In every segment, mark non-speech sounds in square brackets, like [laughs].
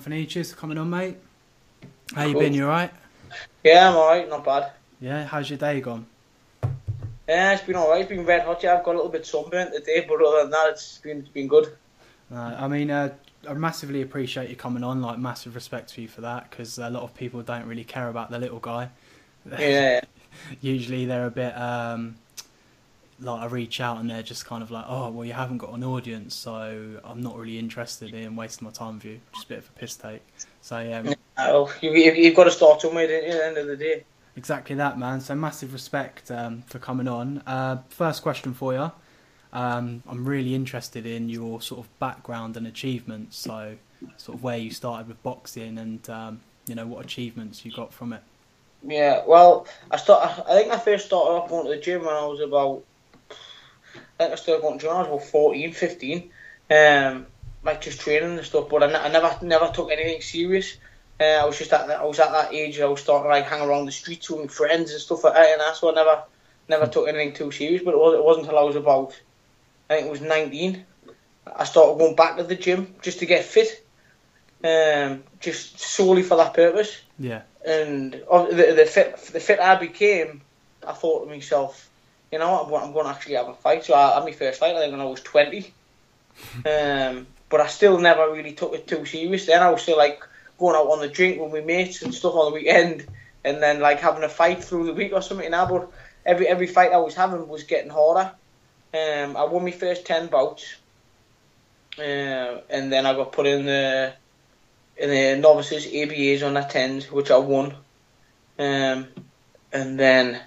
Anthony. Cheers for coming on, mate. How you been? You alright? Yeah, I'm alright, not bad. Yeah, how's your day gone? Yeah, it's been alright. It's been red hot. Yeah, I've got a little bit sunburnt today, but other than that, it's been it's been good. Uh, I mean, uh, I massively appreciate you coming on. Like, massive respect for you for that, because a lot of people don't really care about the little guy. Yeah, [laughs] Usually, they're a bit um, like I reach out and they're just kind of like, oh, well, you haven't got an audience, so I'm not really interested in wasting my time with you. Just a bit of a piss take. So yeah, well, you, you, you've got to start somewhere you, at the end of the day. Exactly that, man. So massive respect um, for coming on. Uh, first question for you. Um, I'm really interested in your sort of background and achievements. So, sort of where you started with boxing and um, you know what achievements you got from it. Yeah, well, I start. I think I first started off going to the gym when I was about. I think I started going to gym when I was about 14, 15. Um, like just training and stuff, but I, I never never took anything serious. Uh, I was just at that, I was at that age. I was starting to like hang around the streets with my friends and stuff like that, and that's so I never never took anything too serious. But it, was, it wasn't until I was about I think it was 19. I started going back to the gym just to get fit, um, just solely for that purpose. Yeah. And the, the fit the fit I became, I thought to myself, you know what, I'm going to actually have a fight. So I had my first fight I think when I was 20. [laughs] um, but I still never really took it too serious. Then I was still like going out on the drink with my mates and stuff on the weekend, and then like having a fight through the week or something. Now, but every every fight I was having was getting harder. Um, I won my first ten bouts, uh, and then I got put in the in the novices ABAs on the tens, which I won. Um, and then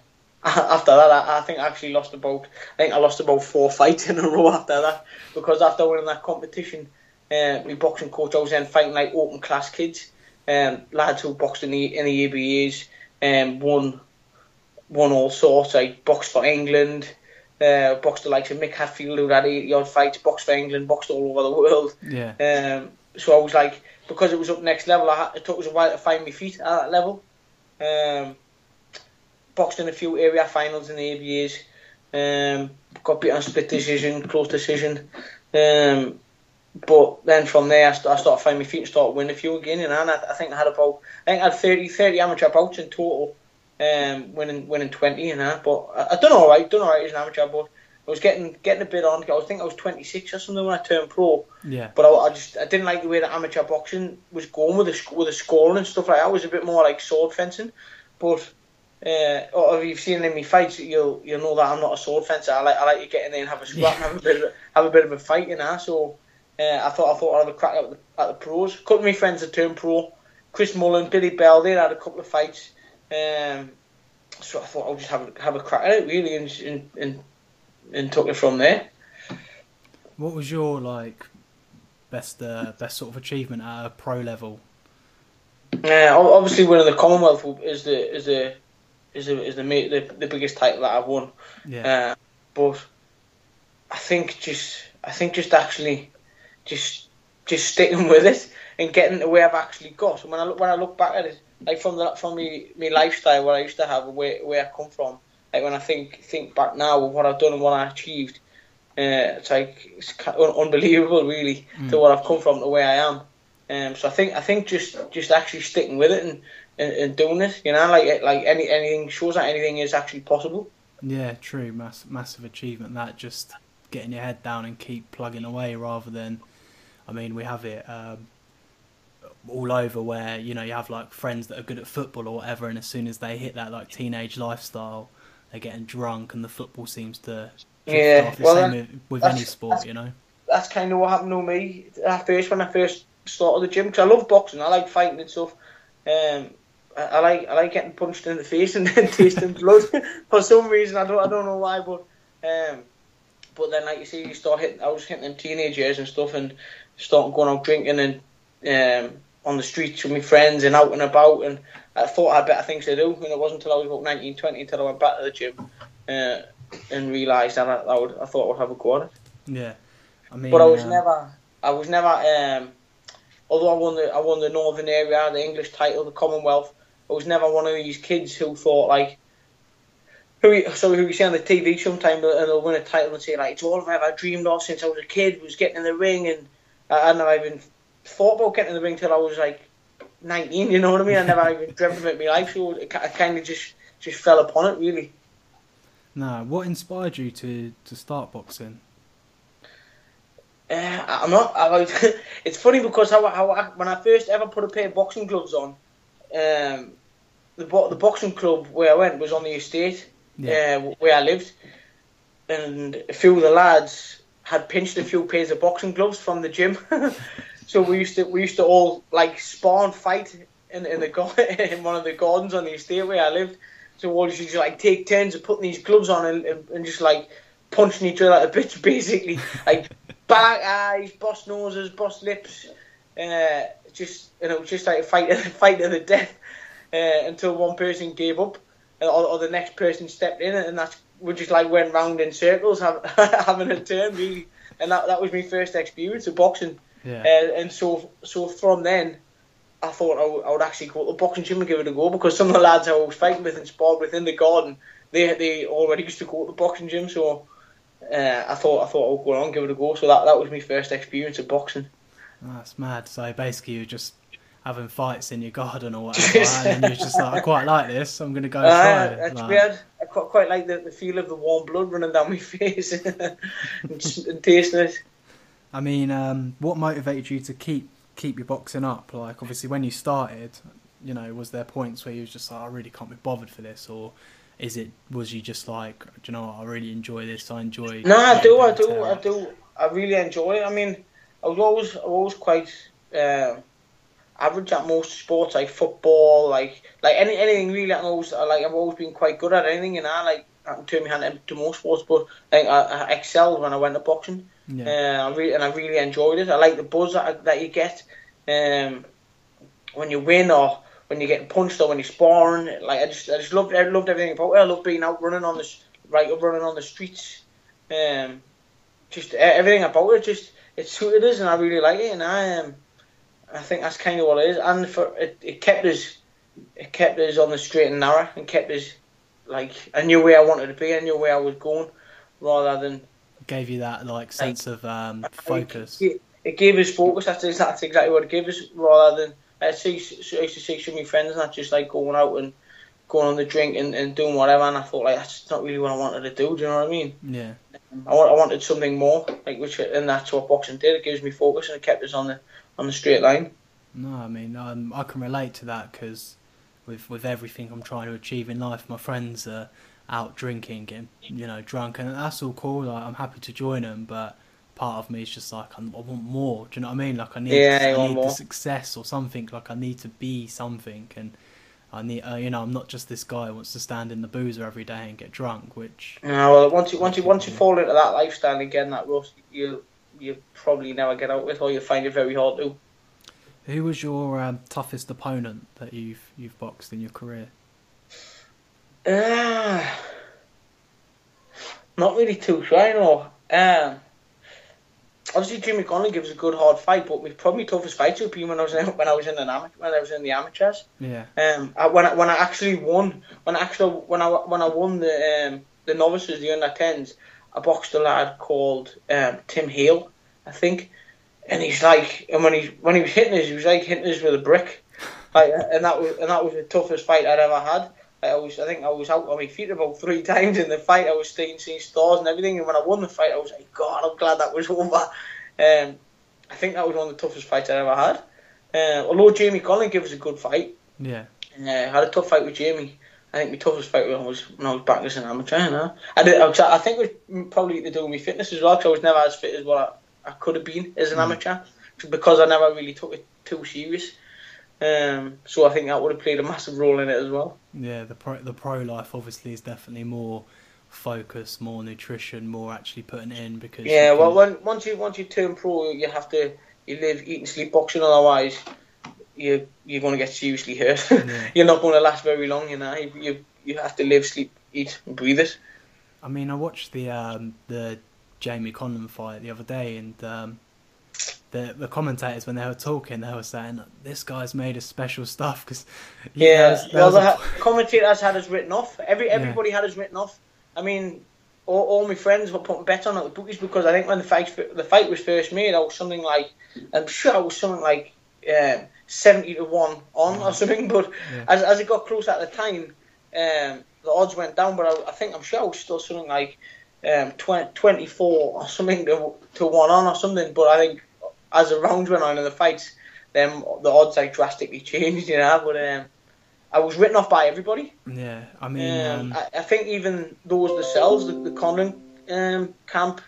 [laughs] after that, I, I, think I actually lost about I think I lost about four [laughs] fights in a row after that because after winning that competition, uh, my boxing coach I was then fighting like open class kids, um, lads who boxed in the in the ABAs, um, won won all sorts. I boxed for England. Uh, boxed the likes of Mick Hatfield who had 80 odd fights, boxed for England, boxed all over the world. Yeah. Um, so I was like, because it was up next level, I had, it took us a while to find my feet at that level. Um, boxed in a few area finals in the ABAs. Um, got beat on split decision, close decision. Um, but then from there, I, st- I started finding my feet and started winning a few again. You know, and I, I think I had about, I think I had 30, 30 amateur bouts in total um, winning winning twenty and that. But I, I done all right, done all right as an amateur. But I was getting getting a bit on. I think I was twenty six or something when I turned pro. Yeah. But I, I, just I didn't like the way that amateur boxing was going with the with the scoring and stuff like that. It was a bit more like sword fencing. But uh, or if you've seen any fights, you'll you'll know that I'm not a sword fencer. I like I like to get in there and have a scrap, yeah. have a bit of a, have a bit of a fight, you know. So uh, I thought I thought I'd have a crack at the, at the pros. A couple of my friends had turned pro. Chris Mullen, Billy Bell, they had a couple of fights. Um, so I thought I'll just have a, have a crack at it really and, and and and took it from there. What was your like best uh, best sort of achievement at a pro level? Yeah, uh, obviously winning the Commonwealth is the is the is the is the the, the biggest title that I've won. Yeah. Uh, but I think just I think just actually just just sticking [laughs] with it and getting to where I've actually got. And when I look when I look back at it, like from the from me me lifestyle where I used to have where where I come from. Like when I think think back now of what I've done and what I achieved, uh, it's like it's unbelievable really mm. to what I've come from to where I am. Um, so I think I think just just actually sticking with it and, and, and doing it, you know, like like any anything shows that anything is actually possible. Yeah, true. Mass, massive achievement. That just getting your head down and keep plugging away rather than, I mean, we have it. Um, all over where you know you have like friends that are good at football or whatever, and as soon as they hit that like teenage lifestyle, they're getting drunk, and the football seems to yeah. Off. The well, same with, with any sport, you know. That's kind of what happened to me at first when I first started the gym because I love boxing, I like fighting and stuff. Um, I, I like I like getting punched in the face and [laughs] then tasting blood for some reason. I don't I don't know why, but um, but then like you see, you start hitting. I was hitting them teenage years and stuff, and starting going out drinking and um, on the streets with my friends and out and about. And I thought I had better things to do. And it wasn't until I was about 19, 20 until I went back to the gym uh, and realised that I, I, would, I thought I would have a go at it. Yeah, I mean, but I was um, never, I was never. Um, although I won the, I won the Northern area, the English title, the Commonwealth. I was never one of these kids who thought like, who so who you see on the TV sometimes and they'll win a title and say like it's all I've ever dreamed of since I was a kid was getting in the ring and I, I never even thought about getting in the ring till I was like 19. You know what I mean? I never even dreamt of it in my life, so it, I kind of just just fell upon it really. No, what inspired you to to start boxing? Uh, I'm not. I, [laughs] it's funny because how, how I, when I first ever put a pair of boxing gloves on, um, the the boxing club where I went was on the estate yeah. uh, where I lived, and a few of the lads had pinched a few pairs of boxing gloves from the gym. [laughs] so we used to we used to all like spawn fight in in the [laughs] in one of the gardens on the estate where I lived. So we all used to like take turns of putting these gloves on and, and, and just like punching each other like a bitch, basically like black eyes, boss noses, boss lips. Uh, just you know, just like a fight, a [laughs] fight to the death uh, until one person gave up, or, or, the next person stepped in, and that's we just like went round in circles, [laughs] having a turn really. And that that was my first experience of boxing. Yeah. Uh, and so so from then, I thought I would, actually go to the boxing gym and give it a go because some of the lads I was fighting with and sparred within the garden, they they already used to go to the boxing gym. So uh, I thought I thought I would go on, give it a go. So that that was my first experience of boxing. That's mad. So basically, you're just having fights in your garden or whatever, and you're just like, I [laughs] quite like this. I'm going to go and try uh, it. That's like, weird. I quite, quite like the, the feel of the warm blood running down my [laughs] face [laughs] and, and tasting it. I mean, um, what motivated you to keep keep your boxing up? Like, obviously, when you started, you know, was there points where you was just like, I really can't be bothered for this, or is it was you just like, do you know what, I really enjoy this. I enjoy. No, I do, I do, I do. I really enjoy it. I mean, I was always, I was always quite uh, average at most sports, like football, like like any anything really. I always like I've always been quite good at anything, and I like I can turn my hand to most sports, but like I, I excelled when I went to boxing. Yeah. Uh, I really and I really enjoyed it. I like the buzz that, that you get um, when you win or when you get punched or when you're sparring. Like I just I just loved I loved everything about it. I loved being out running on the right up running on the streets. Um, just everything about it just it suited us and I really like it and I um I think that's kind of what it is and for it, it kept us it kept us on the straight and narrow and kept us like I knew where I wanted to be I knew where I was going rather than gave you that like sense like, of um, focus. It, it, gave us focus. That's, that's exactly what it gave us. Rather than I see, I used to see some of my friends not just like going out and going on the drink and, and doing whatever. And I thought like that's not really what I wanted to do. Do you know what I mean? Yeah. I, want, I wanted something more, like which and that's what boxing did. It gives me focus and it kept us on the on the straight line. No, I mean um, I can relate to that because with with everything I'm trying to achieve in life, my friends are out drinking and you know drunk, and that's all cool. Like, I'm happy to join them, but part of me is just like I want more. Do you know what I mean? Like I need, yeah, I need the success or something. Like I need to be something, and I need, uh, you know, I'm not just this guy who wants to stand in the boozer every day and get drunk. Which no, well, once you once you once you fall into that lifestyle again, that rust, you you probably never get out with, or you find it very hard to. Who was your um, toughest opponent that you've you've boxed in your career? Uh, not really too sure, you know. Um, obviously, Jamie Conlan gives a good hard fight, but my probably toughest fight would be when I was in, [laughs] when I was in the when I was in the amateurs. Yeah. Um, I, when I, when I actually won, when I actually when I when I won the um, the novices, the under tens, I boxed a lad called um, Tim Hale, I think, and he's like, and when he when he was hitting us, he was like hitting us with a brick, like, [laughs] and that was and that was the toughest fight I'd ever had. I was, I think I was out on my feet about three [laughs] times in the fight. I was staying, seeing stars and everything. And when I won the fight, I was like, God, I'm glad that was [laughs] over. Um, I think that was one of the toughest fights I ever had. Uh, although Jamie Conlan gave us a good fight. Yeah. Uh, I had a tough fight with Jamie. I think my toughest fight was when I was back as an amateur. You know? I did. I think it was probably to do with my fitness as well. Because I was never as fit as what I, I could have been as an mm. amateur, because I never really took it too serious. Um, so I think that would have played a massive role in it as well. Yeah, the pro the pro life obviously is definitely more focus, more nutrition, more actually putting in because yeah. Can... Well, when, once you once you turn pro, you have to you live, eat, and sleep boxing. Otherwise, you you're going to get seriously hurt. [laughs] Yeah. you're not going to last very long. You know, you, you you have to live, sleep, eat, and breathe it. I mean, I watched the um, the Jamie Conlan fight the other day, and um, the the commentators when they were talking, they were saying this guy's made of special stuff because yeah, well, the a... [laughs] commentators had us written off. Every everybody yeah. had us written off. I mean, all, all my friends were putting bets on at the bookies because I think when the fight the fight was first made, I was something like I'm sure I was something like um, seventy to one on or something. But Yeah. as as it got close at the time, um, the odds went down. But I, I think I'm sure I was still something like um, 20, 24 or something to to one on or something. But I think as the rounds went on in the fights, then the odds like drastically [laughs] changed. You know, but um, I was written off by everybody. Yeah, I mean, Um, um, I, I think even those themselves, the, the Conlan um, camp,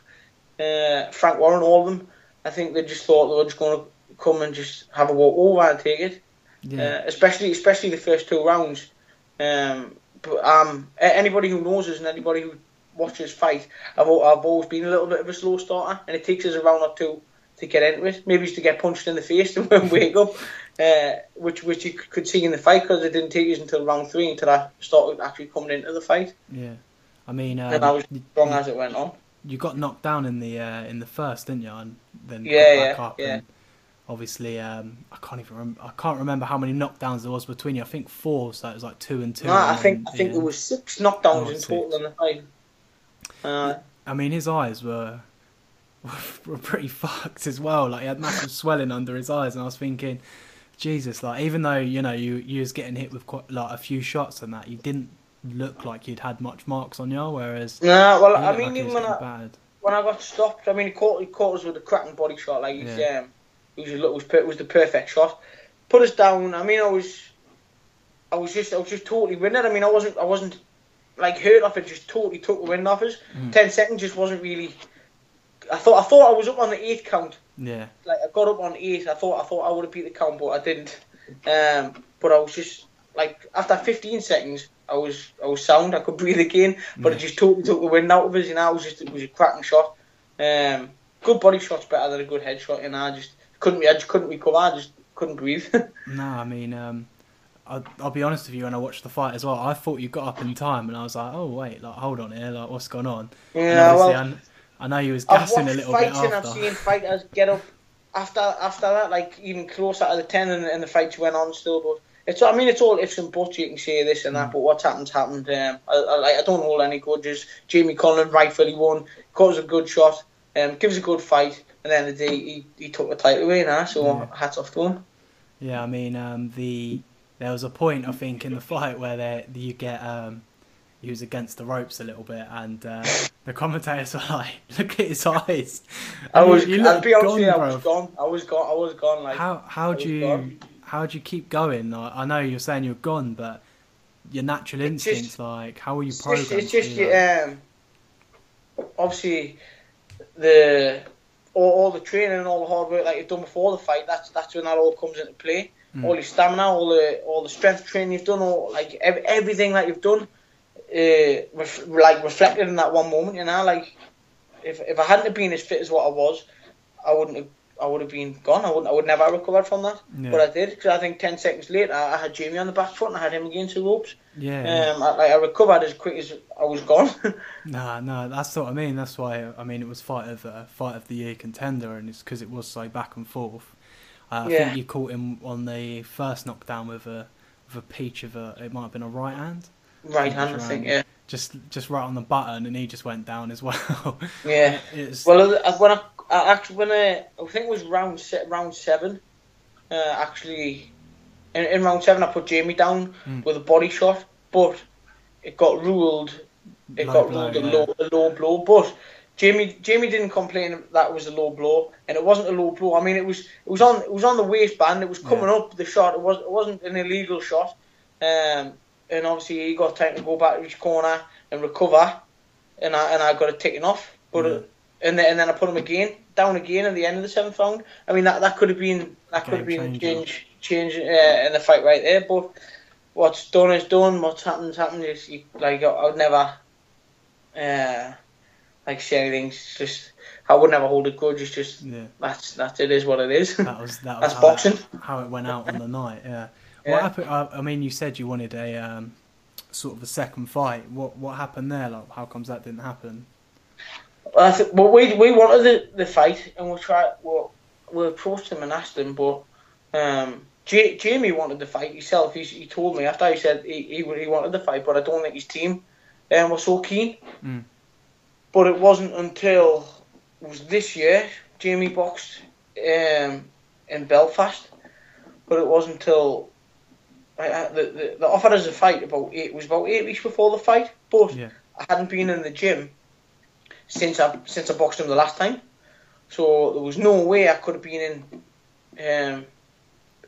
uh, Frank Warren, all of them, I think they just thought they were just going to come and just have a walk over and take it. yeah, Uh, especially especially the first two rounds. Um, but um, anybody who knows us and anybody who watches fight, I've, I've always been a little bit of a slow starter, and it takes us a round or two to get into it. Maybe it's to get punched in the face and wake up, uh, which which you could see in the fight because it didn't take us until round three until I started actually coming into the fight, yeah. I mean, um, and I was strong as it went on. you got knocked down in the uh, in the first, didn't you? And then Yeah, back yeah, up. yeah. And obviously, um, I can't even remember. I can't remember how many knockdowns there was between you. I think four, so it was like two and two. No, I and think then I think the there was six knockdowns Oh, in total in the fight. Uh, I mean, his eyes were [laughs] were pretty fucked as well. Like he had massive swelling under his eyes, and I was thinking, Jesus, like even though you know you you was getting hit with quite like a few shots and that, you didn't look like you'd had much marks on you. Whereas, no, well, I mean, like even when I, battered. when I got stopped, I mean, he caught, he caught us with a cracking body shot. Like, he's, Yeah. um, he was, it was, was the perfect shot. Put us down. I mean, I was, I was just, I was just totally winning. I mean, I wasn't, I wasn't like hurt off it. Just totally took the wind off us. Mm. Ten seconds just wasn't really. I thought, I thought I was up on the eighth count. Yeah, Like, I got up on eight. I thought, I thought I would have beat the count, but I didn't. Um, but I was just like, after 15 seconds, I was, I was sound. I could breathe again, but Yeah. it just totally took the wind out of us. Know, it was just, it was a cracking shot. Um, good body shot's better than a good headshot, and I just couldn't, I just couldn't recover. I just couldn't breathe. [laughs] no, I mean, um, I'll, I'll be honest with you. When I watched the fight as well, I thought you got up in time, and I was like, oh wait, like hold on here, like what's going on? Yeah, well, I, I know you was gassing a little fights bit and I've after. seen fighters get up after after that, like even closer to the ten, and, and the fights went on still. But it's, I mean, it's all ifs and buts. You can say this and that, Mm. but what's happened happened. Um, I, I, I don't hold any grudges. Jamie Conlan rightfully won, caught a good shot, um, gives a good fight, and then the day he, he took the title away now. So Yeah. hats off to him. Yeah, I mean, um, the there was a point I think in the fight where they you get um, he was against the ropes a little bit, and uh, the commentators were like, [laughs] "Look at his eyes." I you- was, you I'll be honest gone, I was gone. I was gone. I was gone. Like How how I do you gone. how do you keep going? Like, I know you're saying you're gone, but your natural It's just- instincts, like how are you It's just, it's just um, obviously the all, all the training and all the hard work that you've done before the fight. That's that's when that all comes into play. Mm. All your stamina, all the all the strength training you've done, all like ev- everything that you've done, uh, ref- like reflected in that one moment. You know, like if if I hadn't have been as fit as what I was, I wouldn't have. I would have been gone. I would. I would never have recovered from that. Yeah. But I did because I think ten seconds later I, had Jamie on the back foot and I had him against the ropes. yeah, yeah. Um, I, like I recovered as quick as I was gone. [laughs] No, no, that's what I mean. That's why I mean it was fight of uh, fight of the year contender, and it's because it was so back and forth. Uh, I Yeah. think you caught him on the first knockdown with a with a peach of a. It might have been a right hand, right hand, I think. Yeah, just just right on the button, and he just went down as well. [laughs] yeah. it's, Well, uh, when I, I actually when I, I think it was round se- round seven, uh, actually, in, in round seven I put Jamie down Mm. with a body shot, but it got ruled. It Low got blow, ruled a low a low blow, but. Jamie Jamie didn't complain that it was a low blow, and it wasn't a low blow. I mean, it was it was on it was on the waistband. It was coming Yeah. up the shot. It was it wasn't an illegal shot, um, and obviously he got time to go back to his corner and recover, and I and I got it taken off. But Yeah. uh, and then and then I put him again down again at the end of the seventh round. I mean that that could have been that could have been change change uh, in the fight right there. But what's done is done. What's happened is happened. Is you, like I, I would never, uh, like say anything. It's just I would never hold a grudge. It's just yeah, that's that's it is what it is. that was that [laughs] was That's how boxing. It, how it went out on the night. Yeah. What happened? I, I mean, you said you wanted a um, sort of a second fight. What what happened there? Like, how comes that didn't happen? I think, well, we we wanted the, the fight, and we tried. Well, we approached him and asked him, but um, J- Jamie wanted the fight himself. He, he told me after he said he, he he wanted the fight, but I don't think his team um, was so keen. Mm. but it wasn't until it was this year Jamie boxed um, in Belfast, but it wasn't until uh, the, the the offered us a fight about eight it was about eight weeks before the fight, but Yeah. I hadn't been in the gym since I since I boxed him the last time, so there was no way I could have been in um,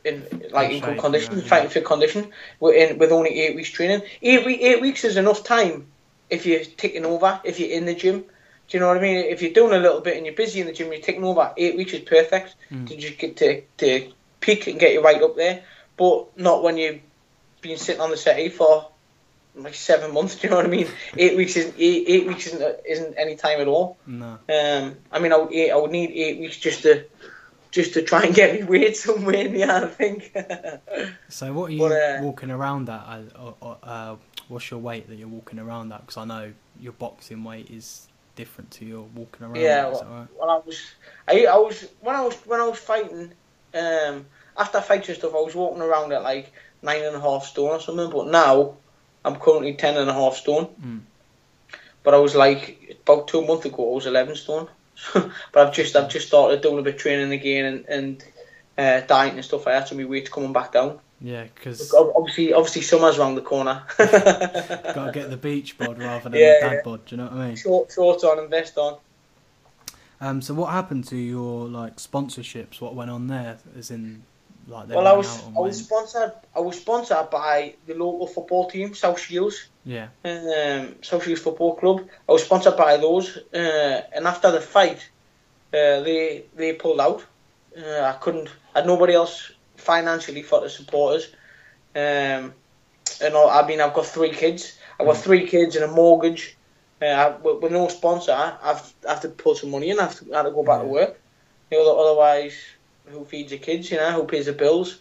in like In good condition, yeah, yeah. fighting fit condition, with, in, with only eight weeks training. Eight we- eight weeks is enough time if you're taking over, if you're in the gym. Do you know what I mean? If you're doing a little bit and you're busy in the gym, you're taking over. Eight weeks is perfect Mm. to just get to, to peak and get you right up there. But not when you've been sitting on the settee for like seven months. [laughs] Do you know what I mean? Eight weeks isn't eight, eight weeks isn't, isn't any time at all. No. Um, I mean, I would, I would need eight weeks just to just to try and get me [laughs] weight somewhere in the end. I think. [laughs] So what are you But, uh, walking around at? Uh, uh, what's your weight that you're walking around at? Because I know your boxing weight is different to your walking around. Yeah, at, is right? well, I was, I, I was when I was when I was fighting, um, after fights and stuff, I was walking around at like nine and a half stone or something. But now, I'm currently ten and a half stone. Mm. But I was like about two months ago, I was eleven stone. [laughs] but I've just I've just started doing a bit of training again and and uh, dieting and stuff like that, so my weight's coming back down. Yeah, because Obviously, obviously, summer's around the corner. [laughs] got to get the beach bod rather than Yeah, the dad yeah. bod. Do you know what I mean? short, short on, invest on. Um, so what happened to your like sponsorships? What went on there? As in, like Well, I was I was sponsored. I was sponsored by the local football team, South Shields. yeah, um, South Shields Football Club. I was sponsored by those, uh, and after the fight, uh, they they pulled out. Uh, I couldn't. I had nobody else financially for the supporters. Um, and all, I mean, I've got three kids. I've got Mm. three kids and a mortgage. Uh, with, with no sponsor, I've I have to pull some money in. I have to, I have to go back to work. You know, otherwise, who feeds the kids? You know, who pays the bills?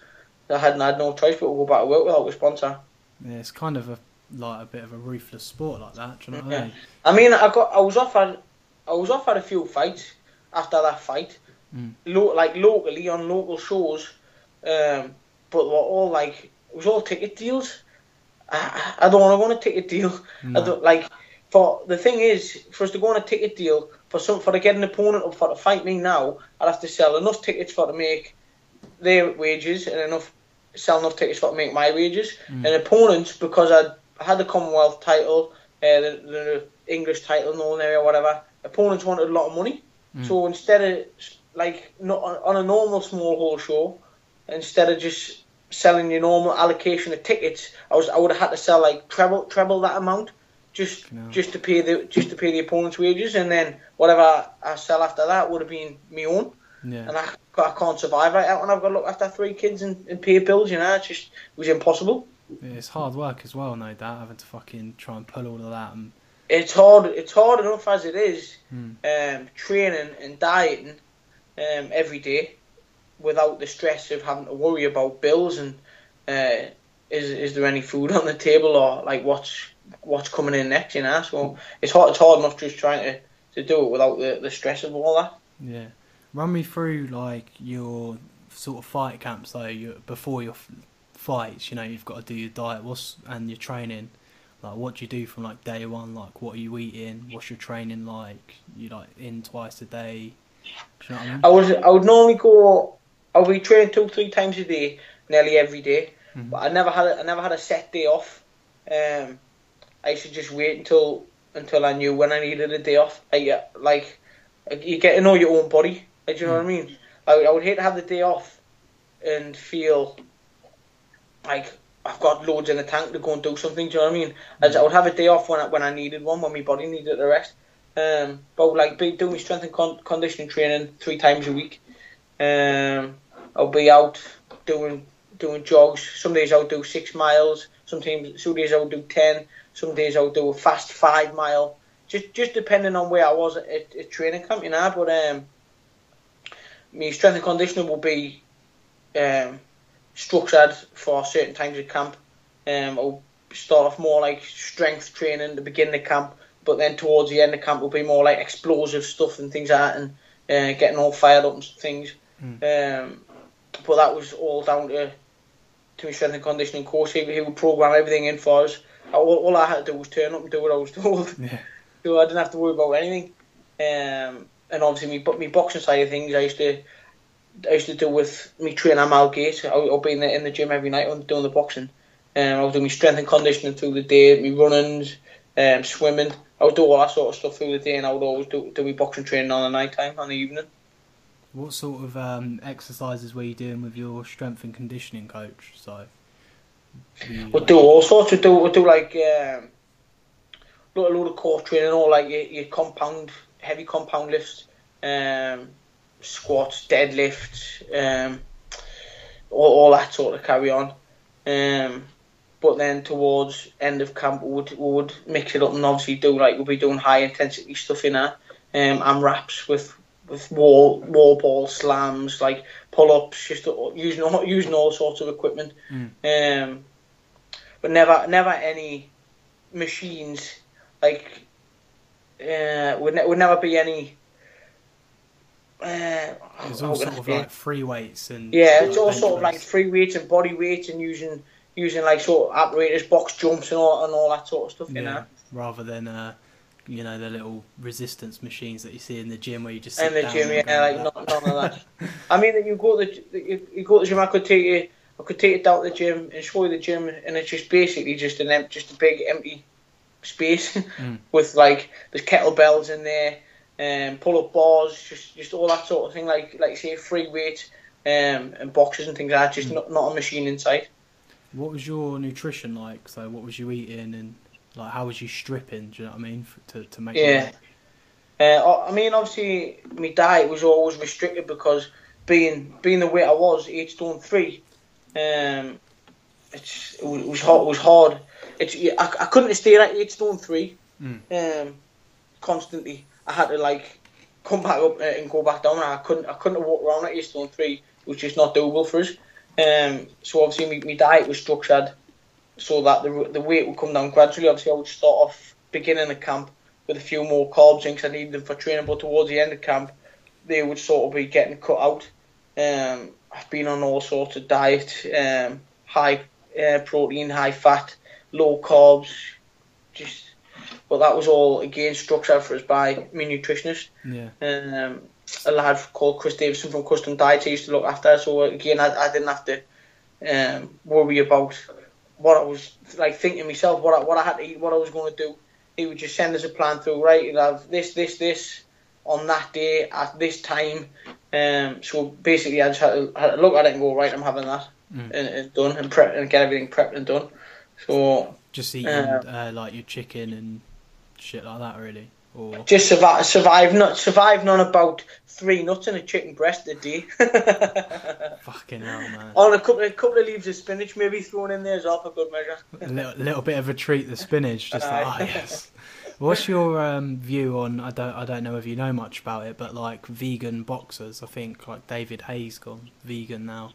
I hadn't had no choice but to go back to work without a sponsor. yeah. It's kind of a like a bit of a ruthless sport like that. Do you know what Yeah. I mean? I mean, I got I was offered I was offered a few fights after that fight, Mm. lo- like locally on local shows, um, but they were all like it was all ticket deals. I, I don't want to go on a ticket deal. I No. like for the thing is for us to go on a ticket deal for some for to get an opponent up for to fight me now, I'd have to sell enough tickets for to make their wages and enough sell enough tickets for to make my wages. Mm. And opponents because I'd had the Commonwealth title, uh, the, the English title, Northern Area, whatever. Opponents wanted a lot of money, Mm. so instead of like not on a normal small hall show, instead of just selling your normal allocation of tickets, I was I would have had to sell like treble treble that amount just No. just to pay the just to pay the opponent's wages, and then whatever I sell after that would have been my own, Yeah. and I, I can't survive right out, and I've got to look after three kids and, and pay bills. You know, it just it was impossible. Yeah, it's hard work as well, no doubt, having to fucking try and pull all of that. And It's hard. It's hard enough as it is. Hmm. Um, training and dieting um, every day without the stress of having to worry about bills and uh, is is there any food on the table or like what's what's coming in next, you know? So it's hard. It's hard enough just trying to, to do it without the, the stress of all that. yeah, run me through like your sort of fight camps though. You, before your fights, you know, you've got to do your diet. What's and your training. Like, what do you do from like day one? Like, what are you eating? What's your training like? You like in twice a day? You know I mean? I was I would normally go. I would be training two three times a day, nearly every day. Mhm. But I never had a, I never had a set day off. Um, I should just wait until until I knew when I needed a day off. I, uh, like you get to know your own body. Like, do you know what I mean? I, I would hate to have the day off and feel like I've got loads in the tank to go and do something. Do you know what I mean? As I would have a day off when I, when I needed one, when my body needed a rest. Um, but like be doing my strength and con- conditioning training three times a week. Um, I'll be out doing doing jogs. Some days I'll do six miles. Sometimes some days I'll do ten. Some days I'll do a fast five mile. Just just depending on where I was at, at, at training camp, you know. But um, my strength and conditioning will be um, structured for certain times of camp. Um, I'll start off more like strength training to begin the camp, but then towards the end of camp will be more like explosive stuff and things like that, and uh, getting all fired up and things. Um, but that was all down to to my strength and conditioning coach. He, he would program everything in for us. All, all I had to do was turn up and do what I was [laughs] told. Yeah. so I didn't have to worry about anything. Um, and obviously, me, me boxing side of things, I used to I used to do with me training at Malgate. I would be in the, in the gym every night on doing the boxing. Um, I would do my strength and conditioning through the day, my runnings, um, swimming. I would do all that sort of stuff through the day, and I would always do, do my boxing training on the night time, on the evening. What sort of um, exercises were you doing with your strength and conditioning coach? So, you, we'll do all sorts. We do we do like um, a load of core training, or like your, your compound, heavy compound lifts, um, squats, deadlifts, um, all, all that sort of carry on. Um, but then towards end of camp, we would, we would mix it up and obviously do like we'll be doing high intensity stuff in there, um, and wraps with with wall wall ball slams, like pull ups, just using all, using all sorts of equipment. Mm. Um, but never never any machines like uh, would ne- would never be any. Uh, it's all sort of like free weights and yeah, it's all sort of like free weights and body weights and using using like sort of apparatus, box jumps and all and all that sort of stuff. Yeah, you know? rather than uh, you know the little resistance machines that you see in the gym where you just sit in the gym, yeah, like none, none of that. I mean, you go to the you, you go to the gym. I could take you, I could take it down to the gym and show you the gym, and it's just basically just an empty, just a big empty space [laughs] mm. with like there's kettlebells in there, um, pull up bars, just just all that sort of thing. Like like say free weight, um, and boxes and things like that. Just mm. not not a machine inside. What was your nutrition like? So what was you eating and like how was you stripping? Do you know what I mean? To to make yeah. Uh, I mean, obviously, my diet was always restricted because being being the weight I was, eight stone three, um, it's, it was, it was hard. It was hard. It's I, I couldn't stay at eight stone three, mm. um, constantly. I had to like come back up uh, and go back down. I couldn't I couldn't walk around at eight stone three, which is not doable for us. Um, so obviously, my, my diet was structured so that the the weight would come down gradually. Obviously, I would start off beginning the camp with a few more carbs in because I needed them for training, but towards the end of camp, they would sort of be getting cut out. Um, I've been on all sorts of diet, um, high uh, protein, high fat, low carbs, just. But that was all again structured for us by my nutritionist. Yeah. Um, a lad called Chris Davison from Custom Diets I used to look after. So again, I, I didn't have to um, worry about what I was like thinking myself, what I, what I had to eat, what I was going to do. He would just send us a plan through, right? You'll have this, this, this on that day at this time. Um, so basically, I just had to, had to, look at it and go, right, I'm having that mm. and, and, done and prep and get everything prepped and done. So just eating uh, uh, like your chicken and shit like that, really. Or... Just survive, survive, not surviving on about three nuts and a chicken breast a day. [laughs] Fucking hell, man! On a couple, a couple of leaves of spinach, maybe thrown in there as well for good measure. a little, little bit of a treat, the spinach. Just like, oh yes. What's your um, view on? I don't, I don't know if you know much about it, but like vegan boxers. I think like David Haye's gone vegan now.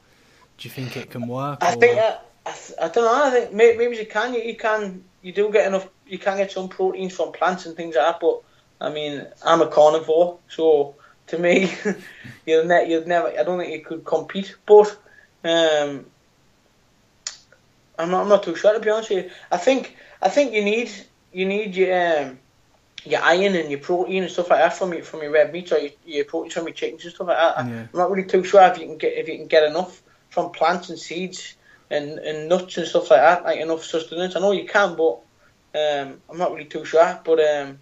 Do you think it can work? I or... think I, I, I, don't know. I think maybe, maybe you can. You, you can. You do get enough. You can get some proteins from plants and things like that, but I mean, I'm a carnivore, so to me, [laughs] you'll, ne- you'll never. I don't think you could compete, but um, I'm not. I'm not too sure to be honest with you. I think. I think you need. You need your um, your iron and your protein and stuff like that from your from your red meat or your, your protein from your chickens and stuff like that. Yeah. I'm not really too sure if you can get if you can get enough from plants and seeds and, and nuts and stuff like that, like enough sustenance. I know you can, but um, I'm not really too sure. But um,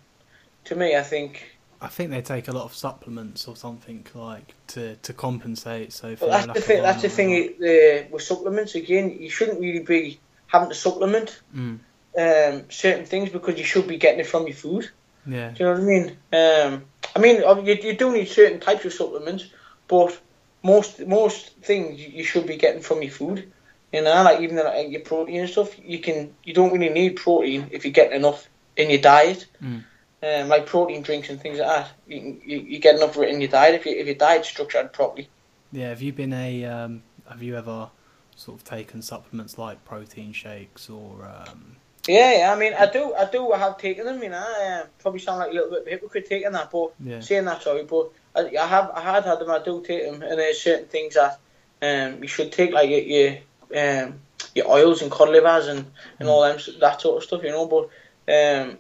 to me, I think. I think they take a lot of supplements or something like to, to compensate. So well, that's the thing. That's the thing uh, with supplements. Again, you shouldn't really be having to supplement mm. um, certain things because you should be getting it from your food. Yeah. Do you know what I mean? Um, I mean, you, you do need certain types of supplements, but most most things you should be getting from your food. You know, like even like your protein and stuff. You can you don't really need protein if you're getting enough in your diet. Mm um, like protein drinks and things like that. You, you, you get enough of it in your diet if, you, if your diet's structured properly. Yeah, have you been a um, have you ever sort of taken supplements like protein shakes or? Um... Yeah, yeah. I mean, I do, I do have taken them. You know, uh, probably sound like a little bit hypocrite taking that, but yeah. saying that, sorry, but I, I, have, I had had them. I do take them, and there's certain things that um, you should take, like your your, um, your oils and cod livers and, and mm. all them that sort of stuff. You know, but um,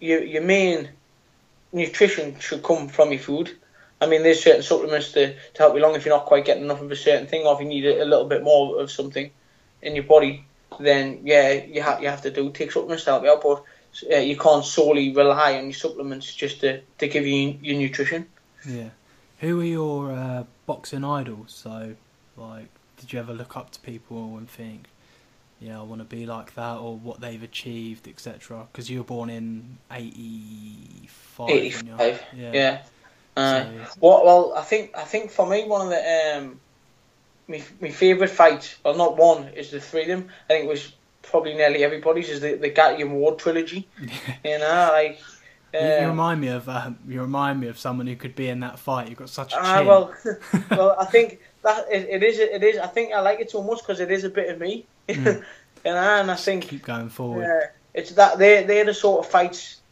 your your main nutrition should come from your food. I mean, there's certain supplements to, to help you along if you're not quite getting enough of a certain thing, or if you need a, a little bit more of something in your body. Then yeah, you have you have to do take supplements to help you out, but uh, you can't solely rely on your supplements just to, to give you your nutrition. Yeah. Who are your uh, boxing idols? So, like, did you ever look up to people and think, yeah, I want to be like that, or what they've achieved, etc.? Because you were born in '85. 85, Yeah. Yeah. Uh, So- Well, well, I think I think for me one of the um, my my favourite fights, well, not one, is the freedom. I think it was probably nearly everybody's is the the Gatti Ward trilogy. [laughs] You know, like. You, you um, remind me of um, you remind me of someone who could be in that fight. You've got such a chin. Ah, well, [laughs] well, I think that it, it is. It is. I think I like it so much because it is a bit of me. [laughs] Mm. and I think Keep going forward. yeah, it's that they they're the sort of fights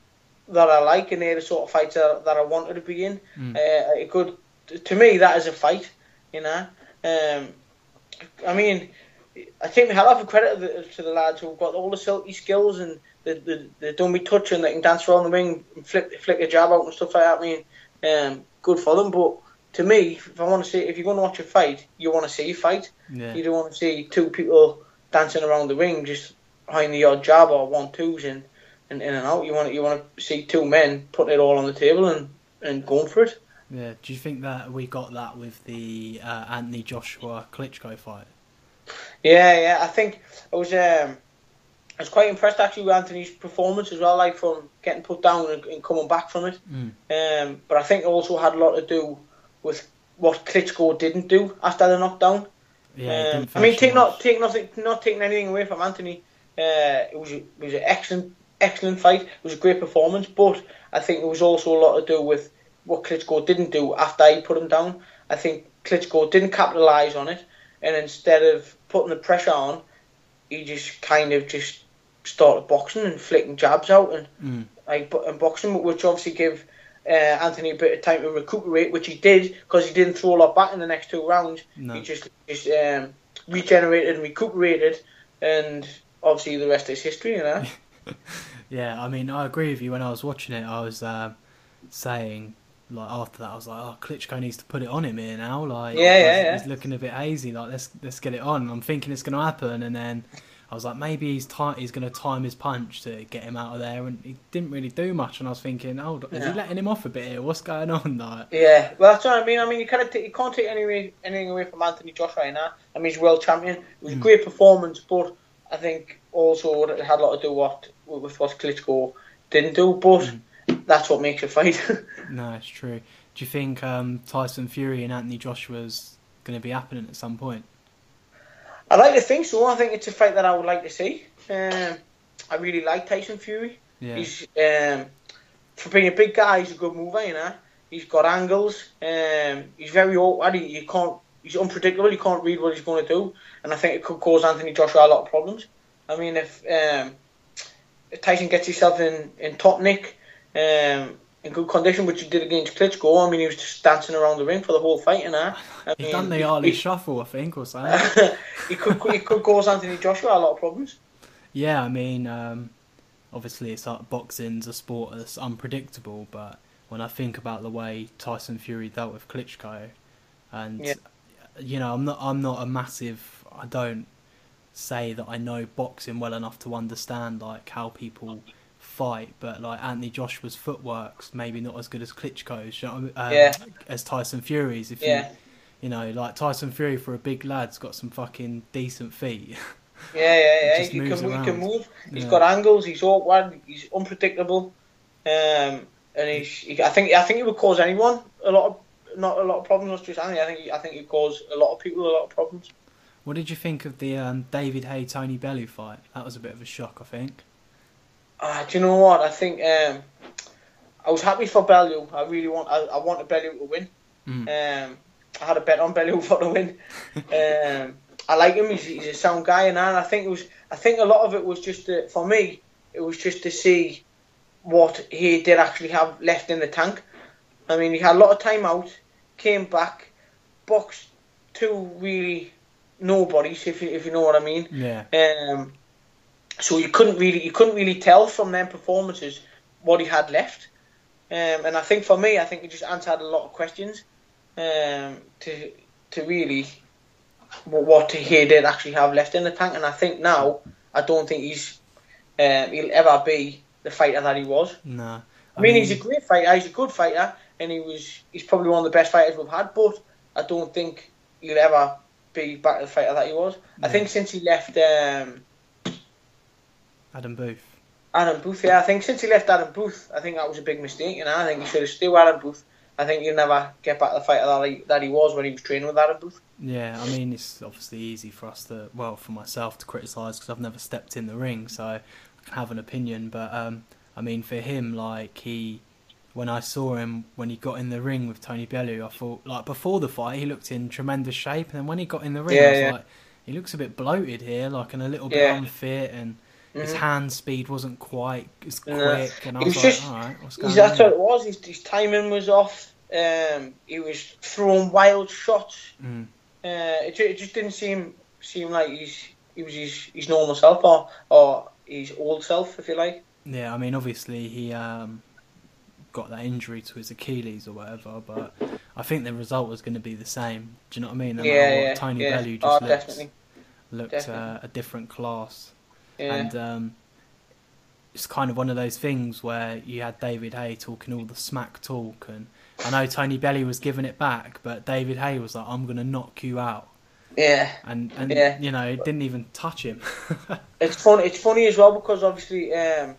that I like, and they're the sort of fights that, that I wanted to be in. Mm. Uh, it could, to me, that is a fight. You know, um, I mean, I take my hat off and credit to the, to the lads who've got all the silky skills and they, they, they don't be touching, they can dance around the ring, and flick flick a jab out and stuff like that. I mean, um, good for them. But to me, if I want to see, if you're going to watch a fight, you want to see a fight. Yeah. You don't want to see two people dancing around the ring just behind the odd jab or one twos and, and in and out. You want you want to see two men putting it all on the table and, and going for it. Yeah. Do you think that we got that with the uh, Anthony Joshua Klitschko fight? Yeah, yeah. I think I was um, I was quite impressed actually with Anthony's performance as well, like from getting put down and, and coming back from it. Mm. Um, but I think it also had a lot to do with what Klitschko didn't do after the knockdown. Yeah. Um, I mean, take not take nothing, not taking anything away from Anthony. Uh, it was a, it was an excellent excellent fight. It was a great performance, but I think it was also a lot to do with what Klitschko didn't do after he put him down. I think Klitschko didn't capitalise on it, and instead of putting the pressure on, he just kind of just started boxing and flicking jabs out and Mm. like and boxing, which obviously give uh, Anthony a bit of time to recuperate, which he did because he didn't throw a lot back in the next two rounds. No. He just just um, regenerated and recuperated, and obviously the rest is history, you know. [laughs] Yeah, I mean, I agree with you. When I was watching it, I was um, saying, like after that, I was like, "Oh, Klitschko needs to put it on him here now." Like, Yeah, yeah, he's, yeah. he's looking a bit hazy. Like, let's let's get it on. I'm thinking it's going to happen, and then I was like, maybe he's ti- he's going to time his punch to get him out of there, and he didn't really do much. And I was thinking, oh, is Yeah. he letting him off a bit here? What's going on? Like, Yeah, well that's what I mean. I mean, you kind of t- you can't take any anything away from Anthony Joshua right now. I mean, he's world champion. It was a Mm. great performance, but I think also it had a lot to do what with what Klitschko didn't do. But that's what makes a fight. [laughs] no, it's true. Do you think um, Tyson Fury and Anthony Joshua's going to be happening at some point? I like to think so. I think it's a fight that I would like to see. Um, I really like Tyson Fury. Yeah. He's um, for being a big guy, he's a good mover. You know, he's got angles. Um, he's very awkward. He, you can't. He's unpredictable. You can't read what he's going to do, and I think it could cause Anthony Joshua a lot of problems. I mean, if um, if Tyson gets himself in in top nick, um, in good condition, which he did against Klitschko, I mean, he was just dancing around the ring for the whole fight. You know, I He's mean, done the he- Ali shuffle, I think, or something. [laughs] he could he could cause Anthony Joshua a lot of problems. Yeah, I mean, um, obviously, it's like boxing's a sport that's unpredictable, but when I think about the way Tyson Fury dealt with Klitschko, and Yeah. you know, I'm not, I'm not a massive, I don't say that I know boxing well enough to understand like how people fight, but like Anthony Joshua's footwork's maybe not as good as Klitschko's, you know, I mean? um, Yeah. as Tyson Fury's. If Yeah. you, you know, like Tyson Fury for a big lad's got some fucking decent feet. [laughs] Yeah, yeah, yeah. He can, he can move. He's Yeah. got angles. He's awkward. He's unpredictable. Um, and he's. He, I think. I think he would cause anyone a lot of not a lot of problems. Not just Anthony. I think. He, I think he'd cause a lot of people a lot of problems. What did you think of the um, David Haye Tony Bellew fight? That was a bit of a shock, I think. Ah, do you know what? I think. Um, I was happy for Bellew. I really want. I, I wanted Bellew to win. Mm. Um, I had a bet on Bellew [laughs] for the win. um, I like him. He's, he's a sound guy, and I think it was. I think a lot of it was just to, for me. It was just to see what he did actually have left in the tank. I mean, he had a lot of time out, came back, boxed two really nobodies, if you, if you know what I mean. Yeah, Um, so you couldn't really you couldn't really tell from them performances what he had left. Um, and I think for me, I think he just answered a lot of questions um, to to really what, what he did actually have left in the tank. And I think now, I don't think he's um, he'll ever be the fighter that he was. No. I mean, he's a great fighter. He's a good fighter, and he was he's probably one of the best fighters we've had. But I don't think he'll ever be back to the fighter that he was. I think since he left um, Adam Booth. Adam Booth, yeah, I think since he left Adam Booth, I think that was a big mistake. You know, I think he should have stayed with Adam Booth. I think he'll never get back to the fighter that he, that he was when he was training with Adam Booth. Yeah, I mean, it's obviously easy for us to, well, for myself to criticise because I've never stepped in the ring, so I can have an opinion. But um, I mean, for him, like he, when I saw him when he got in the ring with Tony Bellew, I thought like before the fight he looked in tremendous shape, and then when he got in the ring, Yeah, I was yeah. like, he looks a bit bloated here, like and a little bit Yeah. unfit, and his Mhm. hand speed wasn't quite as quick, No. and I was, was like, just- all right, what's going that's on? what it was. His, his timing was off. Um, he was throwing wild shots. Mm. Uh, it, it just didn't seem seem like he's he was his, his normal self or or his old self, if you like. Yeah, I mean, obviously he um, got that injury to his Achilles or whatever, but I think the result was going to be the same. Do you know what I mean? Yeah, yeah, Tony yeah. Bellew oh, just looked, definitely. looked uh, a different class, Yeah. and um, it's kind of one of those things where you had David Haye talking all the smack talk, and I know Tony Bellew was giving it back, but David Haye was like, "I'm going to knock you out," yeah. and and Yeah. you know, it didn't even touch him. [laughs] It's funny. It's funny as well because obviously, um,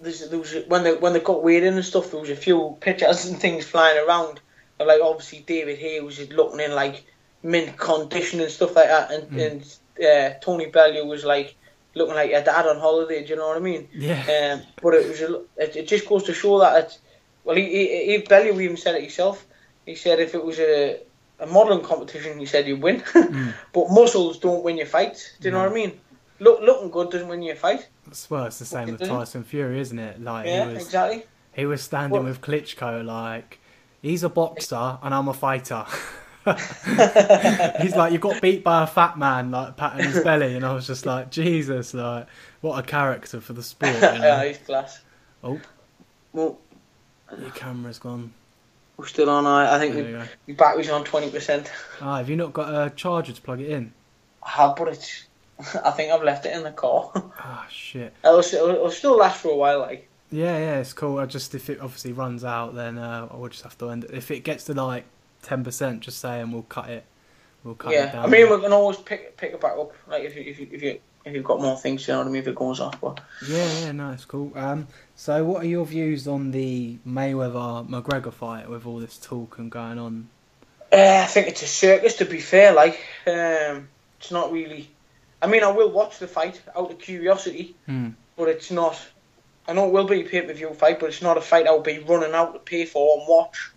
there's, there was when they when they got in and stuff, there was a few pictures and things flying around. Of, like obviously, David Haye was just looking in like mint condition and stuff like that, and Mm. and uh, Tony Bellew was like looking like a dad on holiday. Do you know what I mean? yeah, Um, but it was a, it, it just goes to show that it, well, he, he, he Bellew even said it himself. He said if it was a a modelling competition, he said you'd win. [laughs] Mm. but muscles don't win your fights. Do you know what I mean? Look, looking good doesn't win you a fight. Well, it's the same with. Tyson Fury, isn't it? Like Yeah, he was. exactly. He was standing with Klitschko like, he's a boxer and I'm a fighter. [laughs] [laughs] he's like, you got beat by a fat man, like patting his belly, and I was just like, Jesus, like, what a character for the sport. You [laughs] yeah, know? he's class. Oh. Well, Your camera's gone. we're still on. I, I think There the, you battery's on twenty percent. Ah, have you not got a charger to plug it in? I have, but it's. [laughs] I think I've left it in the car. Ah, shit. it'll, it'll, it'll still last for a while, like. Yeah, yeah, it's cool. I just if it obviously runs out, then uh, I will just have to end it. If it gets to like ten percent, just say and we'll cut it. We'll cut it yeah, down. I mean we can always pick pick it back up, like if you if you if you if you've got more things, you know what I mean. If it goes off, but Yeah, yeah, no, it's cool. Um, so what are your views on the Mayweather McGregor fight with all this talk and going on? Uh, I think it's a circus. To be fair, like um, it's not really. I mean, I will watch the fight out of curiosity, Hmm. but it's not. I know it will be a pay per view fight, but it's not a fight I'll be running out to pay for and watch.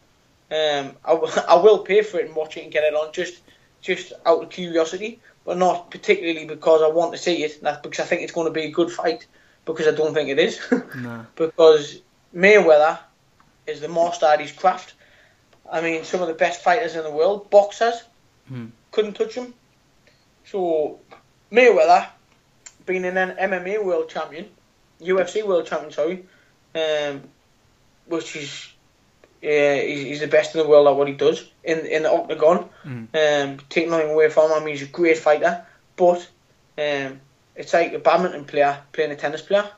Um, I will, [laughs] will pay for it and watch it and get it on just just out of curiosity, but not particularly because I want to see it. That's because I think it's going to be a good fight. Because I don't think it is. [laughs] No. because Mayweather is the master at his craft. I mean, some of the best fighters in the world, boxers, Hmm. couldn't touch him. So Mayweather, being an MMA world champion, UFC world champion, sorry, um, which is yeah, he's, he's the best in the world at what he does in in the octagon. Mm. Um, taking nothing away from him, he's a great fighter, but um, it's like a badminton player playing a tennis player.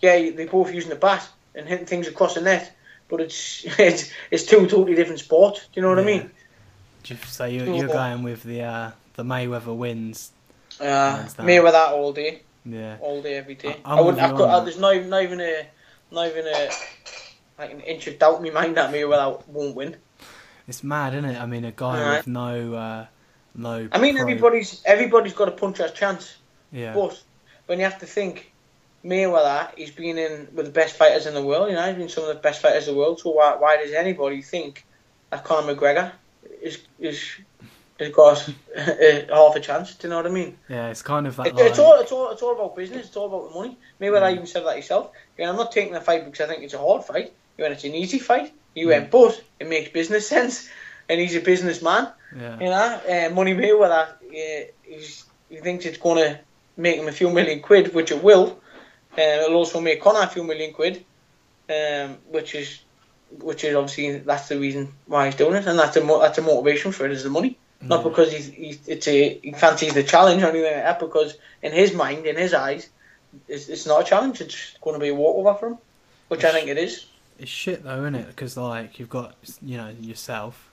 Yeah, they're both using the bat and hitting things across the net, but it's [laughs] it's, it's two totally different sports. Do you know what I mean? Just so you're, you're going with the uh, the Mayweather wins. Uh, understand. Mayweather all day, Yeah. all day, every day. I- wouldn't. I on uh, there's not even, not even a, not even a, like an inch of doubt in my mind that Mayweather won't win. It's mad, isn't it? I mean, a guy Alright. with no uh, no. I mean, pro- everybody's everybody's got a puncher's chance, Yeah. but when you have to think, Mayweather, he's been in with the best fighters in the world. You know, he's been some of the best fighters in the world. So why, why does anybody think that Conor McGregor is is has got a, half a chance? Do you know what I mean? Yeah, it's kind of that. It, like, it's all it's all it's all about business. It's all about the money. Mayweather Mm. even said that himself. You know, I'm not taking the fight because I think it's a hard fight. You went, it's an easy fight. You Mm. went, but it makes business [laughs] sense, and he's a businessman. Yeah. You know, uh, Money Mayweather, uh, he's, he thinks it's going to make him a few million quid, which it will. Uh, it'll also make Conor a few million quid. um, which is which is obviously that's the reason why he's doing it, and that's a that's a motivation for it is the money, not because he's, he's it's a he fancies the challenge or anything like that. Because in his mind, in his eyes, it's, it's not a challenge. It's going to be a walkover for him, which I think it is. It's shit though, isn't it? Because like you've got you know yourself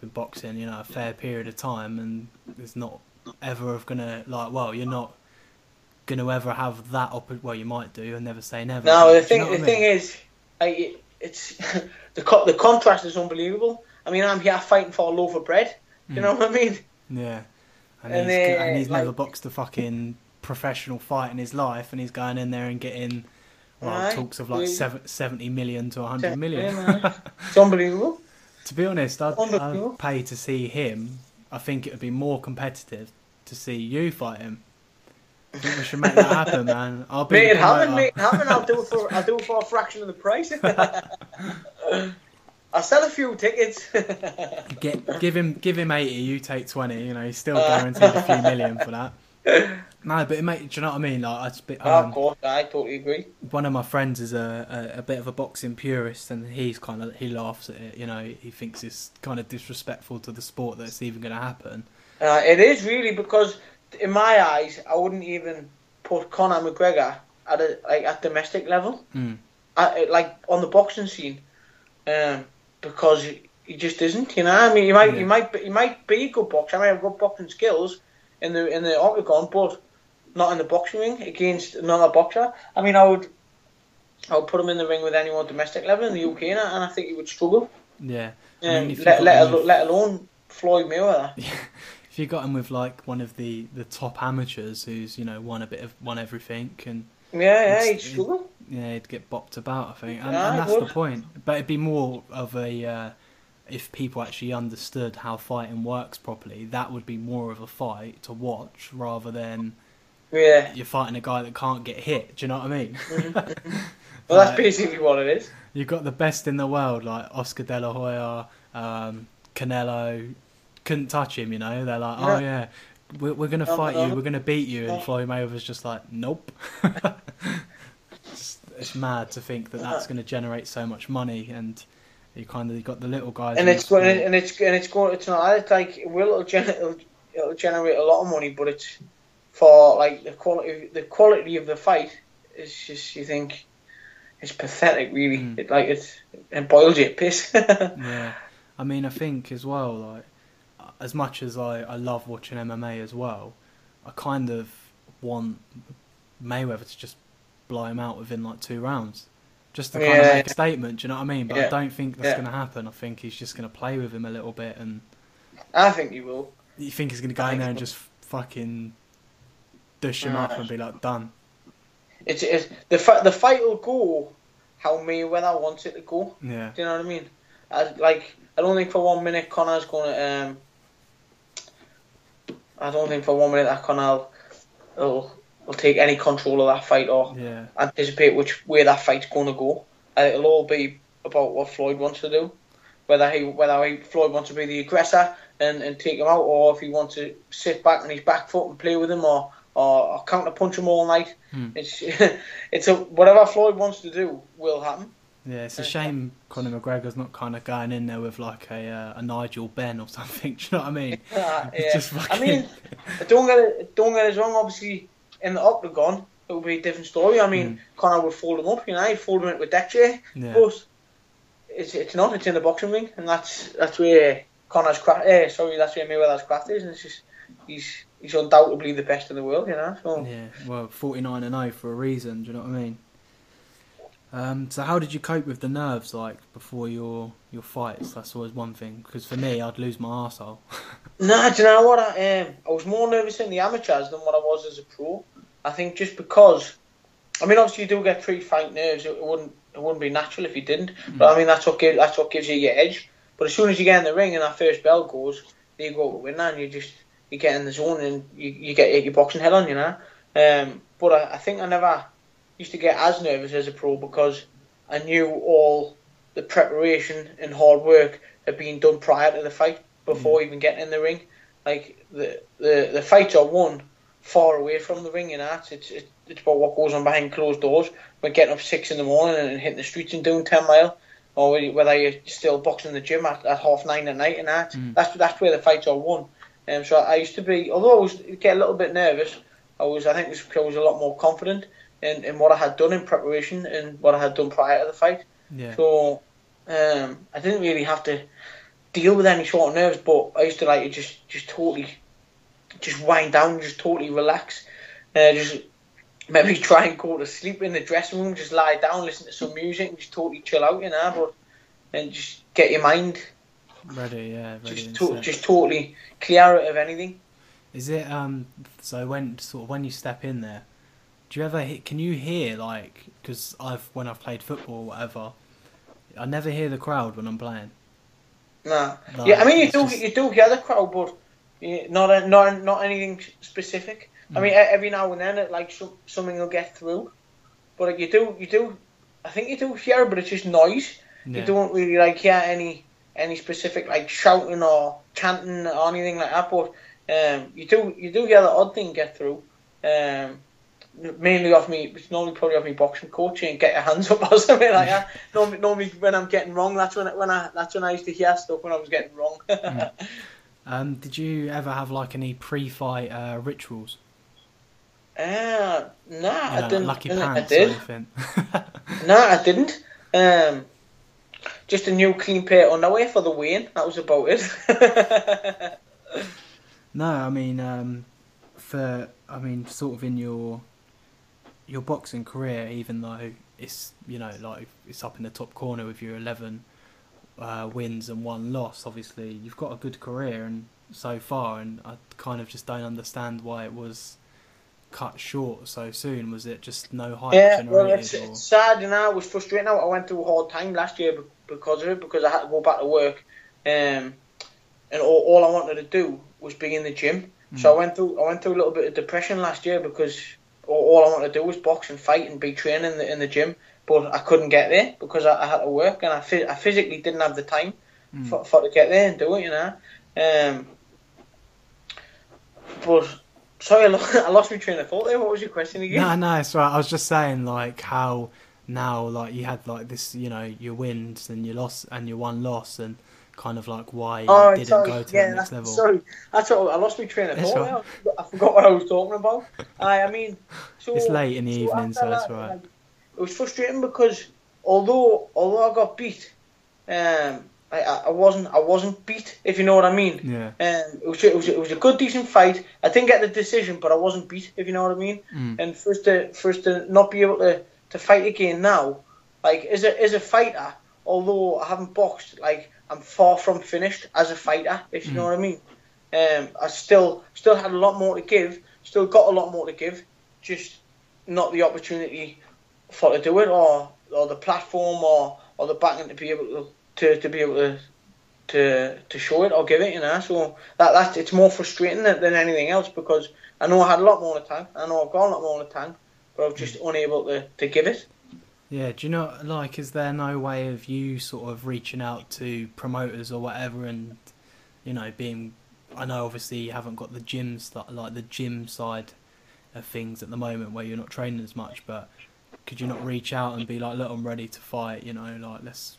been boxing, you know, a fair period of time, and it's not ever of gonna like. Well, you're not gonna ever have that. Opp- well, you might do, and never say never. No, the you thing know the I thing is, it, it's [laughs] the co- the contrast is unbelievable. I mean, I'm here fighting for a loaf of bread. You Mm. know what I mean? Yeah, and, And he's, and he's like- never boxed a fucking professional fight in his life, and he's going in there and getting. Well, Aye, talks of like seven, 70 million to 100 million. Yeah, [laughs] it's unbelievable. To be honest, I'd, I'd pay to see him. I think it would be more competitive to see you fight him. I think we should make that happen, man. I'll be Make it happen, make it happen. I'll do it for I'll do it for a fraction of the price. [laughs] I'll sell a few tickets. [laughs] Get, give him, give him eighty. You take twenty. You know, he's still guaranteed a few million for that. No, but it make, do you know what I mean? Like, I sp- Oh, of um, course, I totally agree. one of my friends is a, a, a bit of a boxing purist, and he's kind of he laughs at it. You know, he thinks it's kind of disrespectful to the sport that it's even going to happen. Uh, it is really because, in my eyes, I wouldn't even put Conor McGregor at a like at domestic level, Mm. at, like on the boxing scene, um, because he, just isn't. You know, I mean, he might, Yeah. he might, be, he might be a good boxer. I might have good boxing skills in the in the octagon, but not in the boxing ring against another boxer. I mean, I would, I would put him in the ring with anyone domestic level in the UK, and I, and I think he would struggle. Yeah. I Um, mean, let, let, him alo- with- let alone Floyd Mayweather. [laughs] if you got him with like one of the, the top amateurs who's you know won a bit of won everything and Yeah, yeah, he'd struggle. yeah he'd get bopped about I think and, Yeah, and that's the point but it'd be more of a uh, if people actually understood how fighting works properly that would be more of a fight to watch rather than Yeah. you're fighting a guy that can't get hit do you know what I mean mm-hmm. [laughs] Well, that's basically what it is. you've got the best in the world like Oscar De La Hoya um, Canelo couldn't touch him you know they're like oh yeah we're, we're gonna No, fight no. you um, we're gonna beat you and uh, Floyd Mayweather's just like nope [laughs] it's, it's mad to think that that's uh-huh. going to generate so much money and you kind of got the little guys and it's going, and it's and it's going. It's not. It's like it will it'll, it'll, it'll generate a lot of money, but it's for like the quality. The quality of the fight is just you think it's pathetic. Really, Mm. it like it it boils your piss. [laughs] yeah I mean I think as well like as much as I, I love watching MMA as well I kind of want Mayweather to just blow him out within like two rounds just to kind of Yeah. make a statement do you know what I mean but I don't think that's Yeah. going to happen I think he's just going to play with him a little bit and I think he will. you think he's going to go in there and just fucking dish him up and be like done It's, it's the fi- the fight will go how Mayweather wants it to go. yeah Do you know what I mean? I, like, I don't think for one minute Conor's going to. Um, I don't think for one minute that Conor will, will take any control of that fight or yeah anticipate which way that fight's going to go. Uh, it'll all be about what Floyd wants to do. Whether he, whether he, Floyd wants to be the aggressor and, and take him out, or if he wants to sit back on his back foot and play with him, or or, or counter punch him all night. Hmm. It's [laughs] it's a whatever Floyd wants to do will happen. Yeah, it's a shame Conor McGregor's not kind of going in there with like a uh, a Nigel Benn or [laughs] something. Do you know what I mean? [laughs] Uh, yeah. just I mean, don't get it, don't get us wrong. Obviously, in the octagon, it would be a different story. I mean, Conor would fold him up, you know, he'd fold him up with deck chair. Yeah, But it's it's not. It's in the boxing ring, and that's that's where Conor's craft. Eh, sorry, that's where Mayweather's craft is, and it's just he's he's undoubtedly the best in the world, you know. So yeah. Well, forty nine and zero for a reason. Do you know what I mean? Um, so how did you cope with the nerves like before your your fights? That's always one thing. Because for me, I'd lose my arsehole. [laughs] Nah, do you know what? I, um, I was more nervous in the amateurs than what I was as a pro. I think just because, I mean, obviously you do get pre-fight nerves. It, wouldn't it wouldn't be natural if you didn't. But I mean, that's what gives that's what gives you your edge. But as soon as you get in the ring and that first bell goes, you go to win, and you just you get in the zone and you, you get your boxing head on, you know. Um, but I, I think I never used to get as nervous as a pro because I knew all the preparation and hard work had been done prior to the fight before even getting in the ring. Like the the, the fights are won far away from the ring, you know. It's, it's, it's it's about what goes on behind closed doors. We're getting up six in the morning and hitting the streets and doing ten mile, or whether you're still boxing in the gym at, at half nine at night and that. Mm. That's that's where the fights are won. Um, so I used to be, although I was get a little bit nervous, I was I think it was because I was a lot more confident in, in what I had done in preparation and what I had done prior to the fight. Yeah. So um, I didn't really have to deal with any sort of nerves, but I used to like to just just totally just wind down, just totally relax, uh, just maybe [laughs] try and go to sleep in the dressing room, just lie down, listen to some music, and just totally chill out, you know, but and just get your mind Ready, yeah, ready. just to, just totally clear it of anything. Is it um? So when sort of when you step in there, do you ever he- can you hear like because I've when I've played football or whatever, I never hear the crowd when I'm playing. Nah. Like, yeah, I mean you do just- you do hear the crowd, but not a, not not anything specific. I Mm. mean, e- every now and then, it, like some, something will get through, but like, you do you do, I think you do hear, but it's just noise. Yeah. You don't really like hear any any specific like shouting or chanting or anything like that. But um, you do you do hear the odd thing get through. Um, mainly off me, it's normally probably off me boxing coaching and get your hands up [laughs] or something like that. [laughs] Normally, normally when I'm getting wrong, that's when when I that's when I used to hear stuff when I was getting wrong. [laughs] Um, did you ever have like any pre-fight uh, rituals? Uh, nah, You know, I didn't. lucky I pants did. or anything? No, I didn't. Um, just a new clean pair of underwear for the weigh-in. That was about it. [laughs] no, I mean um, for I mean sort of in your your boxing career, even though it's you know like it's up in the top corner with your eleven uh, wins and one loss. Obviously, you've got a good career and so far, and I kind of just don't understand why it was cut short so soon. Was it just no hype yeah, well, it's, it's sad. You know, it was frustrating. I went through a hard time last year because of it, because I had to go back to work, um, and all, all I wanted to do was be in the gym. So I Mm. went through I went through a little bit of depression last year because all, all I wanted to do was box and fight and be training in the, in the gym, but I couldn't get there because I, I had to work and I, I physically didn't have the time Mm. for, for to get there and do it, you know. Um, but sorry, I lost, [laughs] I lost my train of thought there. What was your question again? No, no, it's right. I was just saying like how now like you had like this, you know, your wins and your loss and your one loss and kind of like why you Oh, didn't sorry. go to yeah, the next that's- level. Sorry, that's all. I lost my train of thought. right. there. I forgot what I was talking about. [laughs] I, I mean, so It's late in the evening, so that's right. it was frustrating because although although I got beat, um, I, I wasn't I wasn't beat. If you know what I mean. Yeah. Um, it was, it was it was a good decent fight. I didn't get the decision, but I wasn't beat. If you know what I mean. Mm. And for us to for us to not be able to, to fight again now, like as a as a fighter, although I haven't boxed, like I'm far from finished as a fighter. If you know Mm. what I mean. Um, I still still had a lot more to give. Still got a lot more to give. Just not the opportunity for to do it, or or the platform, or or the backing to be able to to, to be able to. To, to show it or give it, you know, so that that's it's more frustrating than, than anything else because I know I had a lot more in the tank. I know I've got a lot more in the tank, but I was just mm. unable to, to give it. Yeah, do you know like is there no way of you sort of reaching out to promoters or whatever and you know being I know obviously you haven't got the gym stuff like the gym side of things at the moment where you're not training as much but could you not reach out and be like look I'm ready to fight you know like let's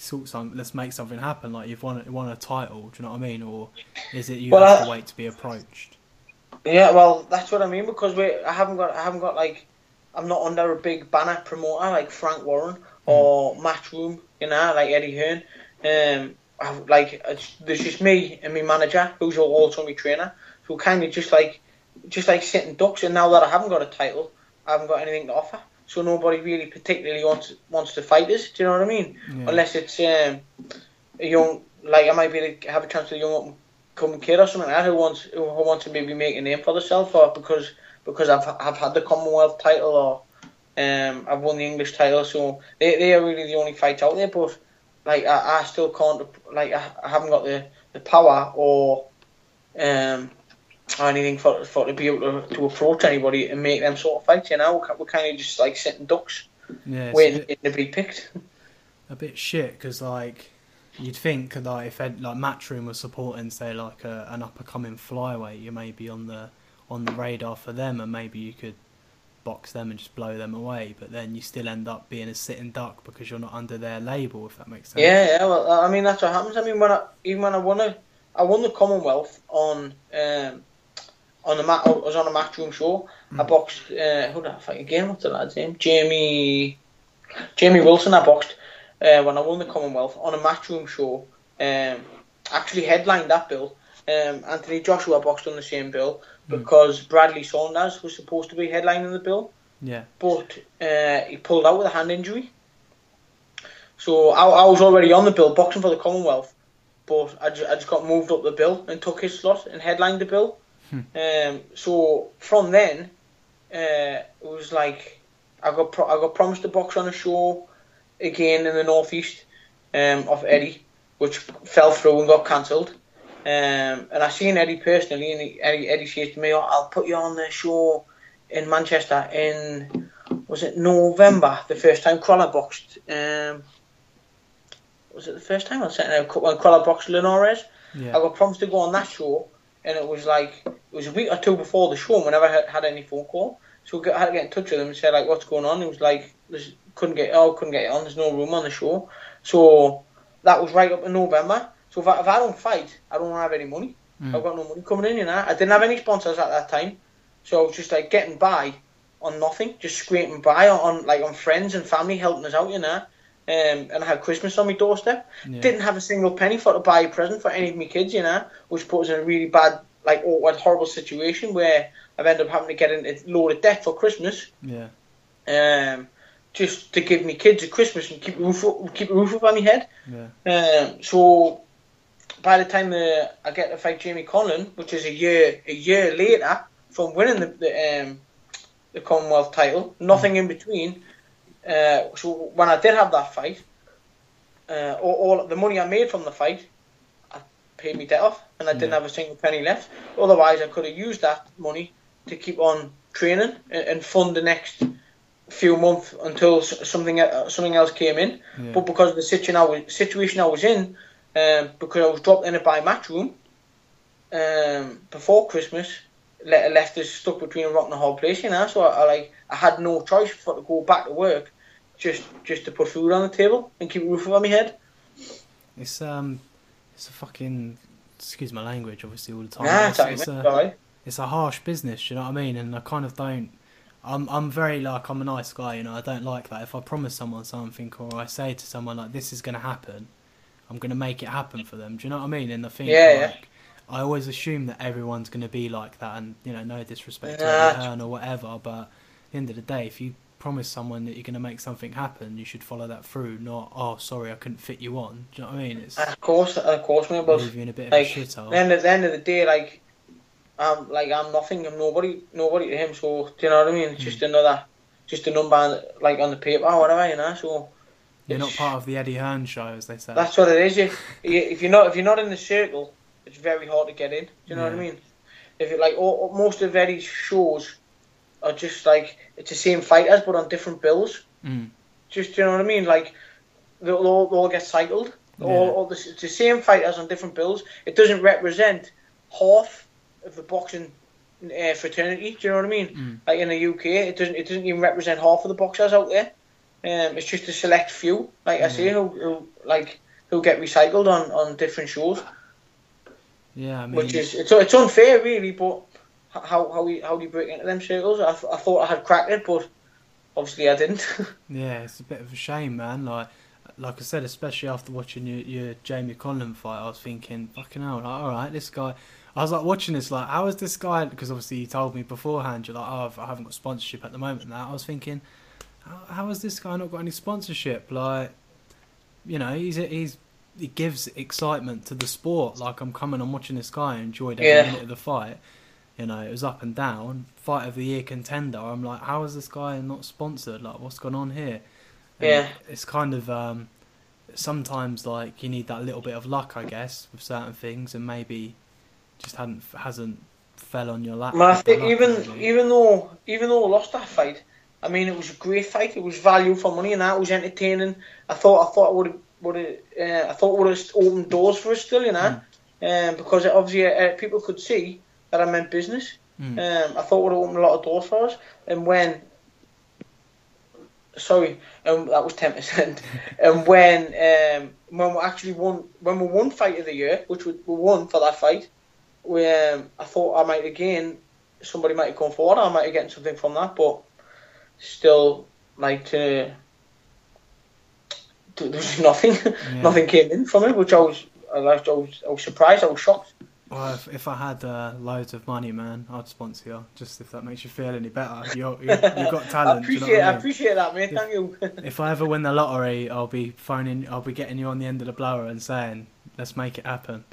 sort some let's make something happen like you've won won a title do you know what I mean or is it you Well, have I- to wait to be approached Yeah, well, that's what I mean because we I haven't got I haven't got like I'm not under a big banner promoter like Frank Warren or Matchroom, you know, like Eddie Hearn. Um, I've, like it's, there's just me and my manager who's also my trainer, so kind of just like just like sitting ducks. And now that I haven't got a title, I haven't got anything to offer. So nobody really particularly wants wants to fight us. Do you know what I mean? yeah. unless it's um, a young, like I might be able to have a chance to a young and coming kid or something like that who wants who wants to maybe make a name for themselves or because because I've I've had the Commonwealth title or um I've won the English title, so they they are really the only fights out there. But like I, I still can't like I, I haven't got the, the power or um or anything for for to be able to, to approach anybody and make them sort of fights. You know, we're, we're kind of just like sitting ducks yeah waiting bit- to be picked. a bit shit because like you'd think like if Ed, like Matchroom was supporting say like a, an up and coming flyweight, you may be on the on the radar for them, and maybe you could box them and just blow them away. But then you still end up being a sitting duck because you're not under their label, if that makes sense. Yeah, yeah. Well, I mean that's what happens. I mean when I even when I won a, I won the Commonwealth on um on the mat. I was on a matchroom show. I Mm. boxed. Uh, who did I fight again? What's the lad's name? Jamie. Jamie Wilson. I boxed uh, when I won the Commonwealth on a matchroom show. Um, actually headlined that bill. Um, Anthony Joshua boxed on the same bill Mm. because Bradley Saunders was supposed to be headlining the bill Yeah. but uh, he pulled out with a hand injury. So I, I was already on the bill, boxing for the Commonwealth, but I just, I just got moved up the bill and took his slot and headlined the bill. Hmm. Um, so from then, uh, it was like I got pro- I got promised to box on a show again in the northeast um, of Eddie, which fell through and got cancelled. Um, and I seen Eddie personally, and he, Eddie, Eddie says to me, "Oh, "I'll put you on the show in Manchester in was it November? The first time Crolla boxed. Um, was it the first time I was sitting there when Crolla boxed Linares? Yeah. I got promised to go on that show, and it was like it was a week or two before the show. We never had, had any phone call, so I had to get in touch with him and say like, "What's going on?" He was like, couldn't get oh couldn't get on. There's no room on the show." So that was right up in November. So if I, if I don't fight, I don't have any money. Mm. I've got no money coming in, you know. I didn't have any sponsors at that time, so I was just like getting by on nothing, just scraping by on, on like on friends and family helping us out, you know. Um, and I had Christmas on my doorstep. Yeah. Didn't have a single penny for to buy a present for any of my kids, you know, which put us in a really bad, like awkward, horrible situation where I've ended up having to get in a load of debt for Christmas, Yeah. um, just to give me kids a Christmas and keep a roof keep a roof over my head. Yeah. Um, so by the time uh, I get to fight Jamie Conlan, which is a year a year later from winning the the, um, the Commonwealth title, nothing in between. Uh, so when I did have that fight, uh, all, all the money I made from the fight, I paid me debt off, and I didn't Yeah. have a single penny left. Otherwise, I could have used that money to keep on training and, and fund the next few months until something uh, something else came in. Yeah. But because of the situation I was, situation I was in, um, because I was dropped in it by Matchroom um, before Christmas, le- left us stuck between a rock and a hard place, you know. So I, I like I had no choice but to go back to work, just just to put food on the table and keep a roof over my head. It's um, it's a fucking excuse my language, obviously all the time. Nah, it's, it's a, sorry. it's a harsh business, you know what I mean? And I kind of don't. I'm I'm very like I'm a nice guy, you know. I don't like that. If I promise someone something or I say to someone like this is going to happen, I'm going to make it happen for them. Do you know what I mean? And I think Yeah, yeah. like I always assume that everyone's going to be like that, and you know, no disrespect to Nah. Eddie Hearn or whatever, but at the end of the day, if you promise someone that you're going to make something happen, you should follow that through. Not oh sorry, I couldn't fit you on. Do you know what I mean? It's Of course, of course, mate. But leave you in a bit of like, a shithole. then at the end of the day, like I'm like I'm nothing. I'm nobody. Nobody to him. So do you know what I mean? It's just another, just a number like on the paper or whatever, you know. So You're not part of the Eddie Hearn show, as they say. That's what it is. You, [laughs] you, if you're not if you're not in the circle, it's very hard to get in. Do you know what I mean? If it like all- most of Eddie's shows are just like it's the same fighters but on different bills. Mm. Just you know what I mean? Like they'll all, they'll all get cycled. All, Yeah. all the, it's the same fighters on different bills. It doesn't represent half of the boxing uh, fraternity. Do you know what I mean? Mm. Like in the UK, it doesn't it doesn't even represent half of the boxers out there. Um, it's just a select few, like I say, who, who like who get recycled on, on different shows, Yeah, I mean, which is it's, it's unfair really. But how how how do you break into them circles? I, th- I thought I had cracked it, but obviously I didn't. [laughs] yeah, it's a bit of a shame, man. Like, like I said, especially after watching your, your Jamie Conlan fight, I was thinking, fucking hell, like, all right, this guy. I was like watching this, like, how is this guy? Because obviously you told me beforehand, you're like, oh, I haven't got sponsorship at the moment. That I was thinking, how, how has this guy not got any sponsorship? Like, you know, he's he's he gives excitement to the sport. Like I'm coming and watching this guy, I enjoyed every Yeah. minute of the fight. You know, it was up and down. Fight of the year contender. I'm like, how is this guy not sponsored? Like, what's going on here? And Yeah. it's kind of um, sometimes like you need that little bit of luck, I guess, with certain things, and maybe just hadn't hasn't fell on your lap. Man, I think even maybe. even though even though I lost that fight, I mean it was a great fight. It was value for money, and that was entertaining. I thought I thought it would have would have uh, I thought would have opened doors for us still, you know, um, because it obviously uh, people could see that I meant business. Mm. Um, I thought it would have opened a lot of doors for us. And when sorry, um, that was ten percent. [laughs] and when um, when we actually won, when we won fight of the year, which we, we won for that fight, we um, I thought I might again somebody might have come forward, I might have gotten something from that, but still like to. There was [laughs] nothing, Yeah. nothing came in from it, which I was, I was, I was, I was surprised. I was shocked. Well, if, if I had uh, loads of money, man, I'd sponsor you. Just if that makes you feel any better, you're, you're, you've got [laughs] I talent. you know appreciate, what I I appreciate that, mate. Thank you. If I ever win the lottery, I'll be phoning. I'll be getting you on the end of the blower and saying, "Let's make it happen."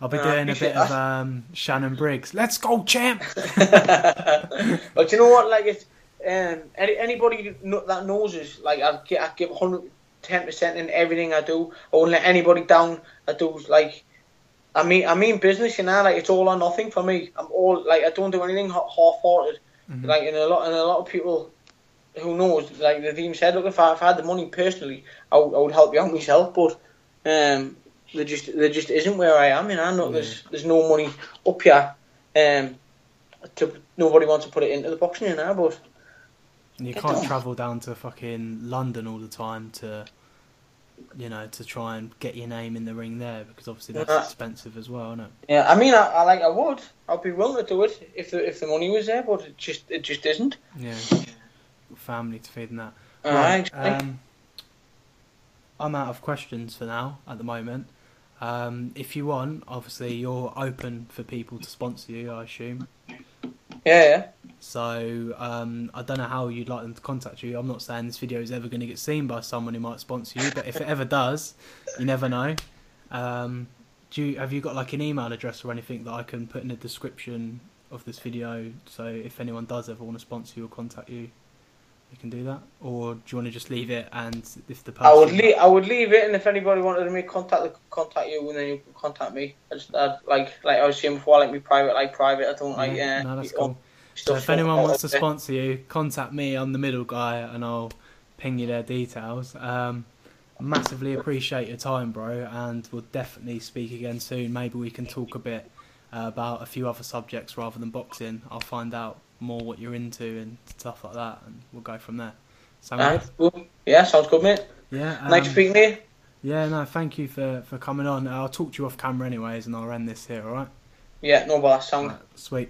I'll be No, doing a appreciate bit of um, Shannon Briggs. Let's go, champ! [laughs] but you know what? Like it's um, any, anybody that knows us, like I give, I give 110 percent in everything I do. I won't let anybody down. I do like. I mean, I mean business, you know. Like it's all or nothing for me. I'm all like I don't do anything half-hearted. Mhm. Like and a lot and a lot of people who knows, like they've even said, look, if I, if I had the money personally, I, would- help you out myself. But um, there just there just isn't where I am. You know, no, there's there's no money up here. Um, to nobody wants to put it into the boxing, you know. But And you can't travel down to fucking London all the time to, you know, to try and get your name in the ring there because obviously that's Yeah. expensive as well, isn't it? yeah, I mean, I, I like I would, I'd be willing to do it if the if the money was there, but it just it just isn't. Yeah. Family to feed and that. Right. Um, I'm out of questions for now at the moment. Um, if you want, obviously you're open for people to sponsor you, I assume. Yeah, yeah. So um, I don't know how you'd like them to contact you. I'm not saying this video is ever going to get seen by someone who might sponsor you, but if it ever does, you never know. Um, do you, have you got like an email address or anything that I can put in the description of this video? So if anyone does ever want to sponsor you or contact you, you can do that. Or do you want to just leave it and if the person I would leave. I would leave it, and if anybody wanted to make contact, contact you, and then you could contact me. I just I'd, like like I was saying before, I like me private, like private. I don't like. Yeah, Uh, no, that's cool. So if anyone wants to sponsor you, contact me. I'm the middle guy, and I'll ping you their details. Um, massively appreciate your time, bro, and we'll definitely speak again soon. Maybe we can talk a bit uh, about a few other subjects rather than boxing. I'll find out more what you're into and stuff like that, and we'll go from there. Sound good? cool. Yeah, sounds good, mate. Yeah. nice um, speaking to you. Yeah. No, thank you for for coming on. I'll talk to you off camera anyways, and I'll end this here. All right. Yeah, no bother. Sound. Right, sweet.